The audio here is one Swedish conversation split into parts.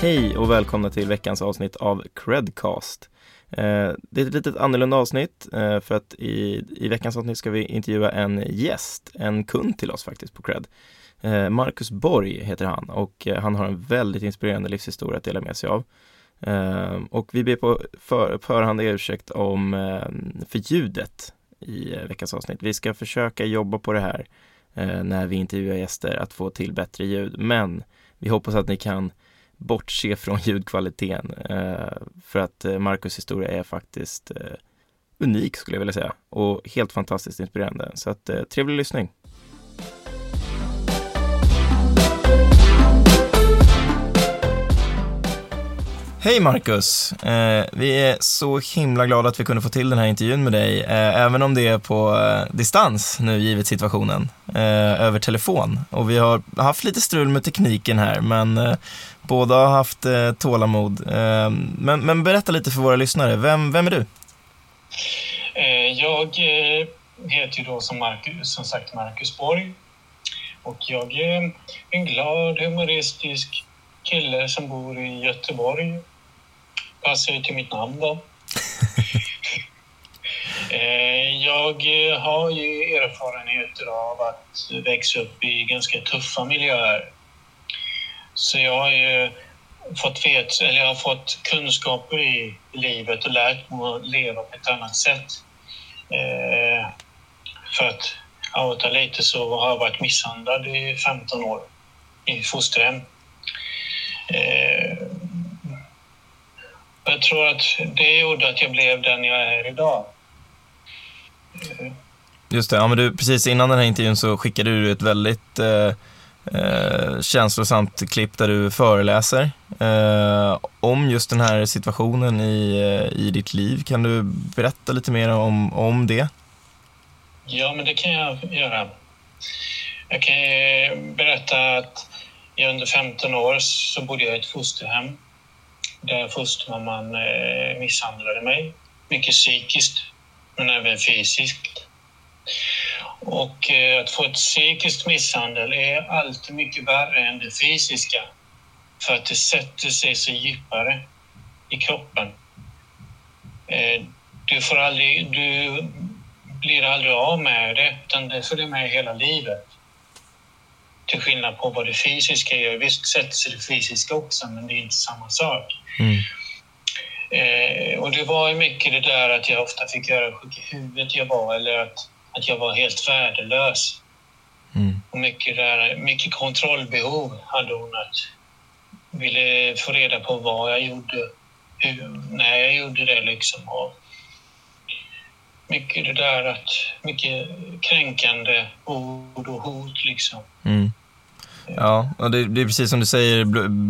Hej och välkomna till veckans avsnitt av Credcast. Eh, det är ett litet annorlunda avsnitt eh, för att i, i veckans avsnitt ska vi intervjua en gäst, en kund till oss faktiskt på Cred. Eh, Marcus Borg heter han och han har en väldigt inspirerande livshistoria att dela med sig av. Och vi ber på för, förhand ursäkt om för ljudet i veckans avsnitt. Vi ska försöka jobba på det här när vi intervjuar gäster att få till bättre ljud, men vi hoppas att ni kan bortse från ljudkvaliteten. Eh, för att eh, Marcus historia är faktiskt eh, unik skulle jag vilja säga och helt fantastiskt inspirerande. Så att eh, trevlig lyssning. Hej Marcus! Eh, vi är så himla glada att vi kunde få till den här intervjun med dig, eh, även om det är på eh, distans nu givet situationen, eh, över telefon. Och vi har haft lite strul med tekniken här, men eh, båda har haft eh, tålamod. Men, men, berätta lite för våra lyssnare, vem, vem är du? Jag heter ju då som, Marcus, som sagt Marcus Borg och jag är en glad, humoristisk kille som bor i Göteborg passar ju till mitt namn då. Eh, jag har ju erfarenheter av att växa upp i ganska tuffa miljöer. Så jag har ju fått, vet, eller jag har fått kunskaper i livet och lärt mig att leva på ett annat sätt. Eh, för att outa lite så har jag varit misshandlad i 15 år i fosterhem. Jag tror att det gjorde att jag blev den jag är idag. Just det, ja, men du, precis innan den här intervjun så skickade du ett väldigt eh, eh, känslosamt klipp där du föreläser eh, om just den här situationen i, eh, i ditt liv. Kan du berätta lite mer om, om det? Ja, men det kan jag göra. Jag kan berätta att jag under 15 år så bodde jag i ett fosterhem Eh, där fostermamman eh, misshandlade mig. Mycket psykiskt, men även fysiskt. Och eh, att få ett psykiskt misshandel är alltid mycket värre än det fysiska. För att det sätter sig så djupare i kroppen. Eh, du, får aldrig, du blir aldrig av med det, utan det följer med hela livet. Till skillnad på vad det fysiska gör. Visst sätter sig det fysiska också, men det är inte samma sak. Mm. Eh, och det var ju mycket det där att jag ofta fick göra sjuk i huvudet jag var eller att, att jag var helt värdelös. Mm. Och mycket, där, mycket kontrollbehov hade hon att ville få reda på vad jag gjorde, hur, när jag gjorde det liksom. Och mycket det där att, mycket kränkande ord och hot liksom. Mm. Ja, och det, det, är precis som du säger,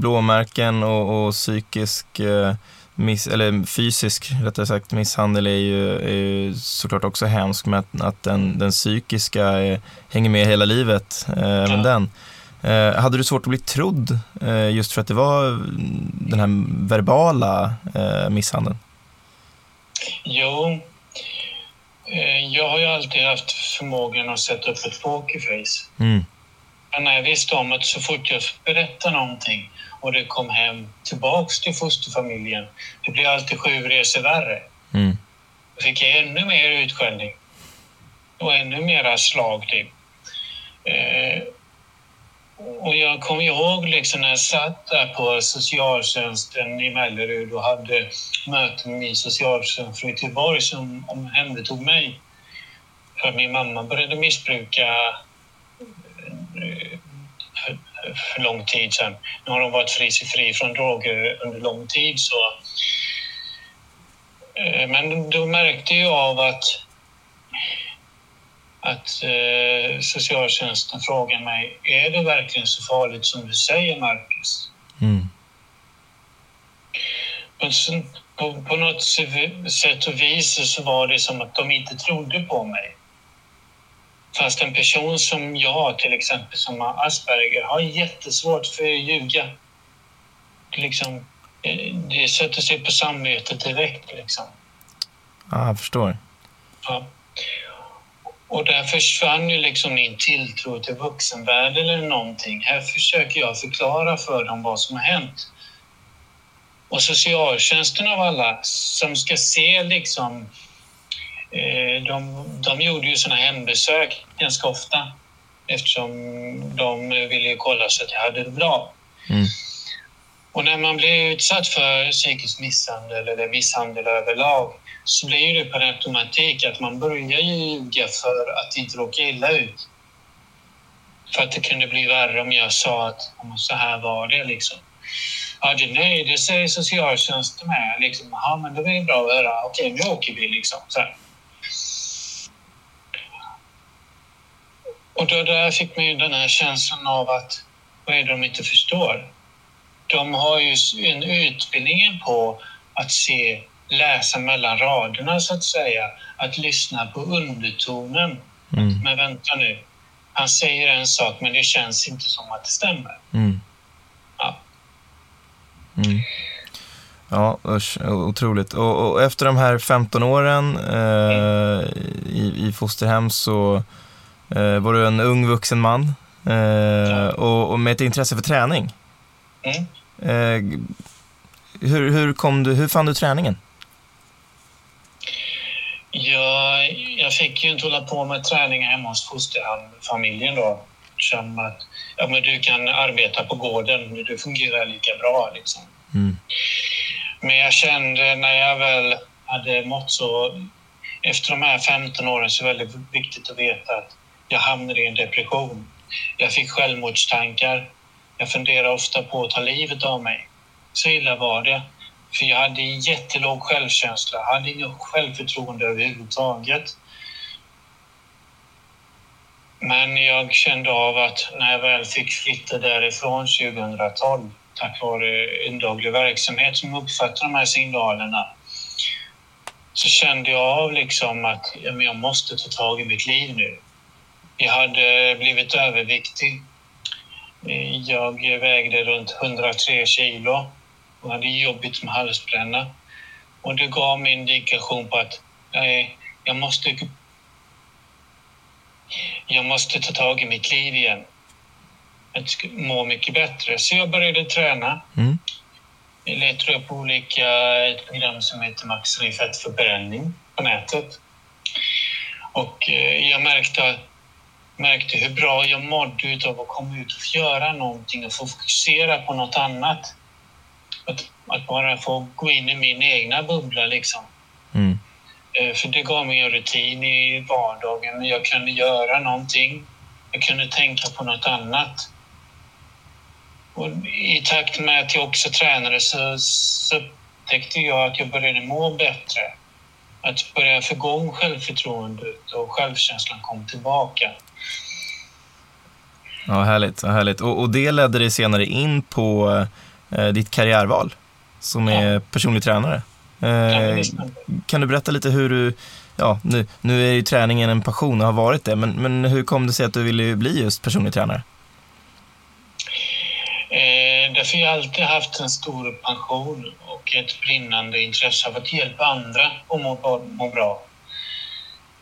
blåmärken och, och psykisk, eh, miss, eller fysisk rättare sagt, misshandel är ju, är ju såklart också hemskt, men att, att den, den psykiska är, hänger med hela livet, eh, även ja. den. Eh, hade du svårt att bli trodd eh, just för att det var den här verbala eh, misshandeln? Jo, eh, jag har ju alltid haft förmågan att sätta upp ett pokerface. Mm. Men när jag visste om att så fort jag berättade någonting och det kom hem tillbaks till fosterfamiljen, det blev alltid sju resor värre. Mm. Då fick jag ännu mer utskällning och ännu mera slag. Typ. Eh, och jag kommer ihåg liksom när jag satt där på socialtjänsten i Mellerud och hade möte med min socialtjänst från Göteborg som omhändertog mig. För min mamma började missbruka för lång tid sedan. Nu har hon varit fri, fri från droger under lång tid. Så. Eh, men då märkte jag av att, att eh, socialtjänsten frågade mig, är det verkligen så farligt som du säger, Marcus? Mm. På, på något sätt och vis så var det som att de inte trodde på mig. Fast en person som jag till exempel som har Asperger har jättesvårt för att ljuga. Liksom, eh, det sätter sig på samvetet direkt. Liksom. Ja, jag förstår. Ja. Och där försvann ju liksom min tilltro till vuxenvärlden eller någonting. Här försöker jag förklara för dem vad som har hänt. Och socialtjänsten av alla som ska se liksom... Eh, de, de gjorde ju såna hembesök ganska ofta eftersom de ville kolla så att jag hade det bra. Mm. Och när man blir utsatt för psykisk misshandel eller misshandel överlag så blir det per automatik att man börjar ljuga för att inte råka illa ut. För att det kunde bli värre om jag sa att så här var det. Liksom. Ja, det, nej, det säger socialtjänsten med. Liksom, ja, men det är bra att höra. Okej, nu åker vi. Liksom. Så här. Och då där fick man ju den här känslan av att vad är det de inte förstår? De har ju en utbildning på att se, läsa mellan raderna så att säga. Att lyssna på undertonen. Mm. Men vänta nu, han säger en sak men det känns inte som att det stämmer. Mm. Ja. Mm. Ja, usch, otroligt. Och, och, efter de här 15 åren eh, i, i fosterhem så var du en ung vuxen man eh, och, och, med ett intresse för träning. Mm. Eh, hur, hur, kom du, hur fann du träningen? Ja, jag fick ju inte hålla på med träning hemma hos fosterfamiljen då. Som att ja, men du kan arbeta på gården, det fungerar lika bra. Liksom. Mm. Men jag kände när jag väl hade mått så... Efter de här 15 åren så är det väldigt viktigt att veta att jag hamnade i en depression. Jag fick självmordstankar. Jag funderade ofta på att ta livet av mig. Så illa var det. För jag hade jättelåg självkänsla, jag hade inget självförtroende överhuvudtaget. Men jag kände av att när jag väl fick flytta därifrån 2012 tack vare en daglig verksamhet som uppfattar de här signalerna så kände jag av liksom att jag måste ta tag i mitt liv nu. Jag hade blivit överviktig. Jag vägde runt 103 kilo och hade jobbigt med halsbränna. Och det gav mig indikation på att nej, jag måste jag måste ta tag i mitt liv igen. Att må mycket bättre. Så jag började träna. Mm. Jag letade upp olika, ett program som heter Maximum fettförbränning på nätet. Och eh, jag märkte, märkte hur bra jag mådde av att komma ut och göra någonting och få fokusera på något annat. Att, att bara få gå in i min egna bubbla liksom. Mm. Eh, för det gav mig en rutin i vardagen. Jag kunde göra någonting. Jag kunde tänka på något annat. Och I takt med att jag också tränade så, så upptäckte jag att jag började må bättre. Att börja få igång självförtroendet och självkänslan kom tillbaka. Ja, härligt. Ja, härligt. Och, och det ledde dig senare in på eh, ditt karriärval som är ja. personlig tränare. Eh, kan du berätta lite hur du, ja nu, nu är ju träningen en passion och har varit det, men, men hur kom det sig att du ville bli just personlig tränare? Eh, därför har jag alltid haft en stor passion och ett brinnande intresse av att hjälpa andra att må, må bra.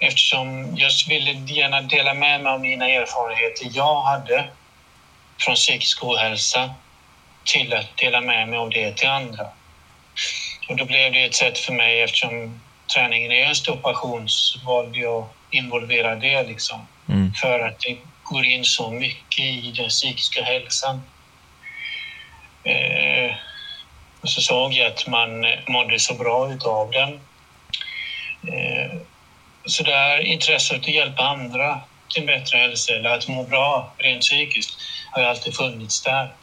Eftersom jag ville gärna dela med mig av mina erfarenheter jag hade från psykisk ohälsa till att dela med mig av det till andra. Och då blev det ett sätt för mig, eftersom träningen är en stor passion, så valde jag att involvera det liksom. Mm. För att det går in så mycket i den psykiska hälsan. Eh, och så såg jag att man mådde så bra utav den. Eh, så där intresset att hjälpa andra till en bättre hälsa eller att må bra rent psykiskt har ju alltid funnits där.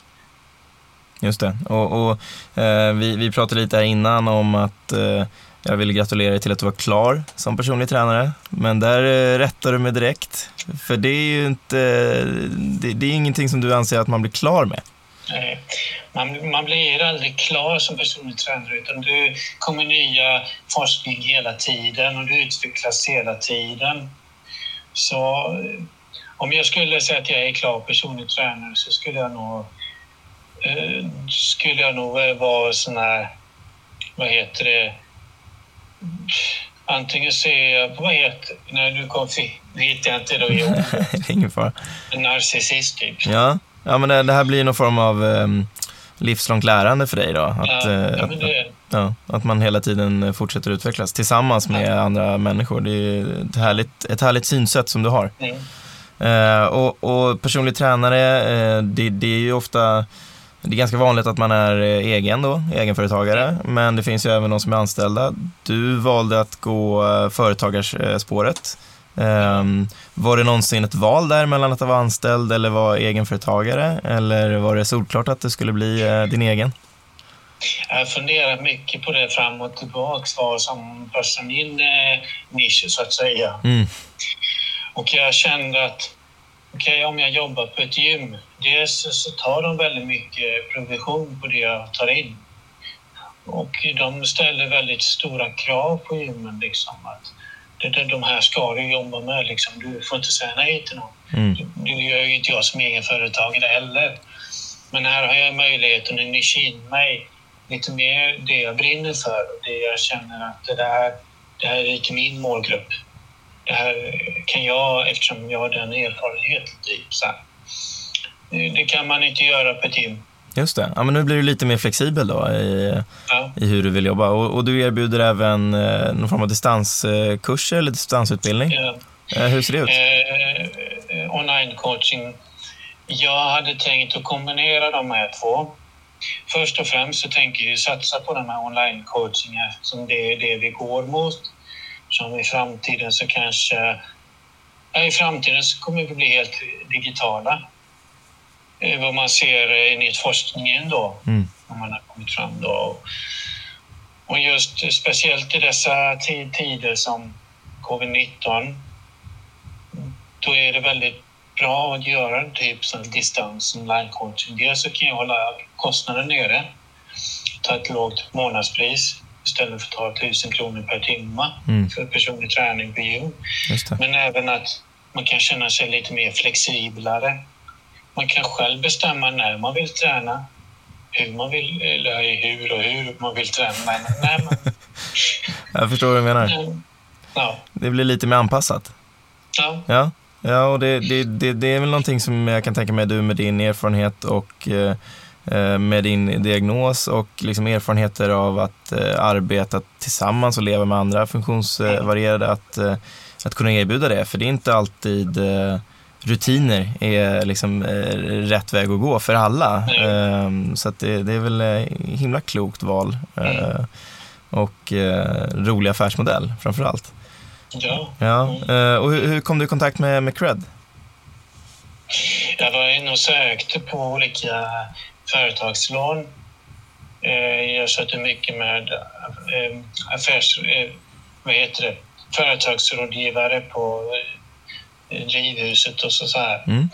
Just det. Och, och eh, vi, vi pratade lite här innan om att eh, jag ville gratulera dig till att du var klar som personlig tränare. Men där eh, rättar du mig direkt. För det är ju inte, eh, det, det, är ingenting som du anser att man blir klar med. Nej, man, man blir aldrig klar som personlig tränare utan det kommer nya forskning hela tiden och det utvecklas hela tiden. Så om jag skulle säga att jag är klar personlig tränare så skulle jag nog Eh, skulle jag nog vara sån här, vad heter det, antingen se, vad heter när du kom det hittar jag inte då i Ingen fara. En narcissist typ. Ja, ja men det, det, här blir någon form av um, livslångt lärande för dig då? Att, ja, eh, ja, men det, ja, att man hela tiden fortsätter utvecklas tillsammans med andra människor. Det är ett härligt, ett härligt synsätt som du har. mm, Eh, och, och personlig tränare, eh, det, det är ju ofta det är ganska vanligt att man är eh, egen då, egenföretagare, men det finns ju även de som är anställda. Du valde att gå eh, företagarspåret. Ehm, var det någonsin ett val där mellan att vara anställd eller vara egenföretagare? Eller var det solklart att det skulle bli eh, din egen? jag har funderat mycket på det fram och tillbaka, vad som passar min eh, nisch så att säga. Mm, Och jag kände att okej, om jag jobbar på ett gym, dels så tar de väldigt mycket provision på det jag tar in. Och de ställer väldigt stora krav på gymmen. Liksom, att de här ska du jobba med. Liksom. Du får inte säga nej till någon. mm, Det gör ju inte jag som egenföretagare heller. Men här har jag möjligheten att nischa in mig lite mer det jag brinner för och det jag känner att det där det här är inte min målgrupp. Det här kan jag, eftersom jag har den erfarenheten. Typ, så här. Det kan man inte göra på ett gym. Just det. Ja, men nu blir du lite mer flexibel då i, Ja. i hur du vill jobba. Och, och du erbjuder även eh, någon form av distanskurser eller distansutbildning. Eh, Eh, hur ser det ut? eh, online-coaching. Jag hade tänkt att kombinera de här två. Först och främst så tänker jag satsa på den här online-coachingen som det är det vi går mot. Som i framtiden så kanske... Ja, I framtiden så kommer vi bli helt digitala. Vad man ser enligt forskningen då, Mm. när man har kommit fram då. Och just speciellt i dessa ti- tider som covid-19 då är det väldigt bra att göra en typ som distans online coaching. Dels så kan jag hålla kostnaden nere, ta ett lågt månadspris istället för att ta 1000 kronor per timme Mm, för personlig träning på gym. Men även att man kan känna sig lite mer flexiblare. Man kan själv bestämma när man vill träna, hur man vill, eller hur och hur man vill träna. Men, nej, men, Jag förstår vad du menar. ja, Det blir lite mer anpassat. ja, Ja, ja och det, det, det, det är väl någonting som jag kan tänka mig du med din erfarenhet och eh, eh, med din diagnos och liksom erfarenheter av att eh, arbeta tillsammans och leva med andra funktionsvarierade, att, eh, att kunna erbjuda det. För det är inte alltid eh, rutiner är liksom eh, rätt väg att gå för alla. Nej. Eh, så det, det är väl eh, himla klokt val. Eh, Mm. och rolig affärsmodell framför allt. ja. Ja, eh, och hur, hur kom du i kontakt med, med Cred? Jag var inne och sökte på olika företagslån. Jag sökte mycket med affärs... Vad heter det? Företagsrådgivare på Drivhuset och så, så här. Mm.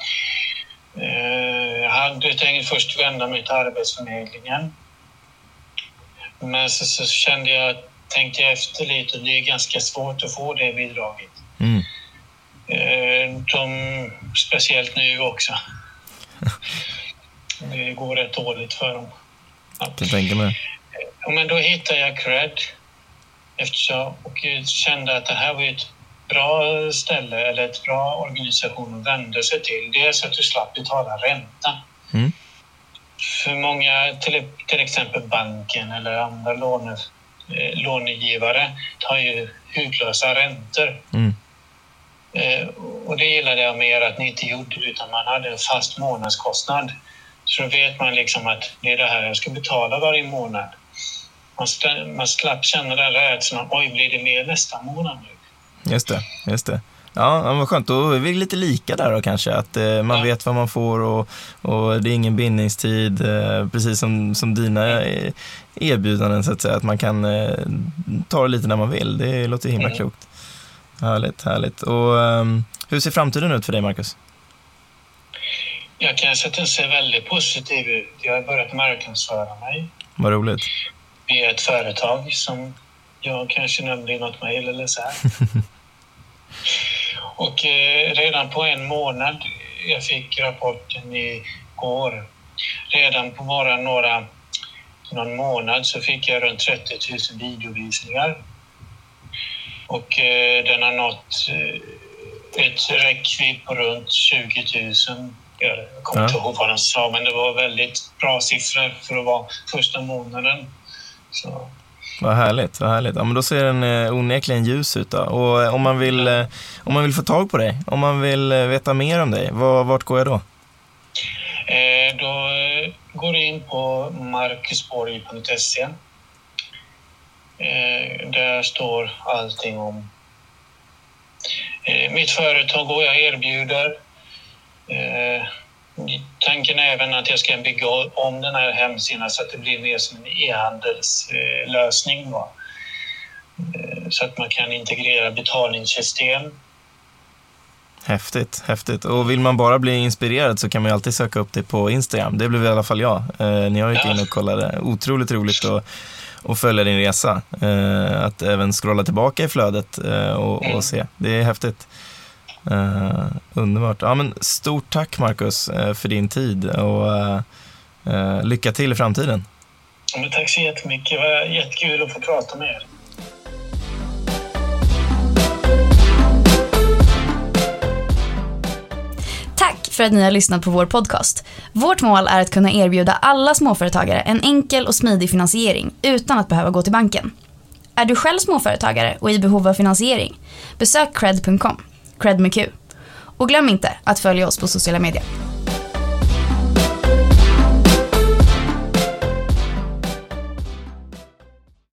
Eh, Jag hade tänkt först vända mig till Arbetsförmedlingen. Men så, så kände jag, tänkte jag efter lite och det är ganska svårt att få det bidraget. Mm. Eh, De, speciellt nu också. Det går rätt dåligt för dem. Ja. Kan tänka mig. Men då hittade jag Cred eftersom, och jag kände att det här var ett bra ställe eller ett bra organisation att vända sig till. Dels att du slapp betala ränta. Mm. För många, till, till exempel banken eller andra låne, eh, lånegivare, tar ju hutlösa räntor. Mm. Eh, och det gillade jag mer att ni inte gjorde utan man hade en fast månadskostnad. Så då vet man liksom att det är det här jag ska betala varje månad. Man, man slapp känna den rädslan, oj blir det mer nästa månad nu? Just det, just det. Ja, vad skönt. Då är vi lite lika där då kanske. Att eh, man vet vad man får och, och det är ingen bindningstid. Eh, precis som, som dina eh, erbjudanden så att säga. Att man kan eh, ta det lite när man vill. Det låter himla Mm. klokt. Härligt, härligt. Och ehm, hur ser framtiden ut för dig, Marcus? Jag kan säga att den ser väldigt positiv ut. Jag har börjat marknadsföra mig Vad roligt. via ett företag som jag kanske nämnde i något mejl eller så här. Och eh, redan på en månad, jag fick rapporten igår, redan på bara några, någon månad så fick jag runt 30 000 videovisningar. Och eh, den har nått, eh, ett räckvidd på runt 20 000. Jag kommer inte ihåg vad de sa, men det var väldigt bra siffror för att vara första månaden. Så. Vad härligt, vad härligt. Ja, men då ser den eh, onekligen ljus ut. Då. Och eh, om man, vill, eh, om man vill få tag på dig, om man vill eh, veta mer om dig, var, vart går jag då? Eh, då eh, går du in på marcusborg.se. Eh, där står allting om mitt företag och jag erbjuder. Tanken är även att jag ska bygga om den här hemsidan så att det blir mer som en e-handelslösning. Eh, så att man kan integrera betalningssystem Häftigt, häftigt. Och vill man bara bli inspirerad så kan man ju alltid söka upp det på Instagram. Det blev i alla fall jag. Eh, när jag gick in och kollade. Otroligt roligt att, att följa din resa. Eh, att även scrolla tillbaka i flödet och, och, se. Det är häftigt. Eh, underbart. Ja, men stort tack Marcus eh, för din tid och eh, lycka till i framtiden. Ja, tack så jättemycket. Det var jättekul att få prata med er. för att ni har lyssnat på vår podcast. Vårt mål är att kunna erbjuda alla småföretagare en enkel och smidig finansiering utan att behöva gå till banken. Är du själv småföretagare och i behov av finansiering? Besök cred.com, cred med Q. Och glöm inte att följa oss på sociala medier.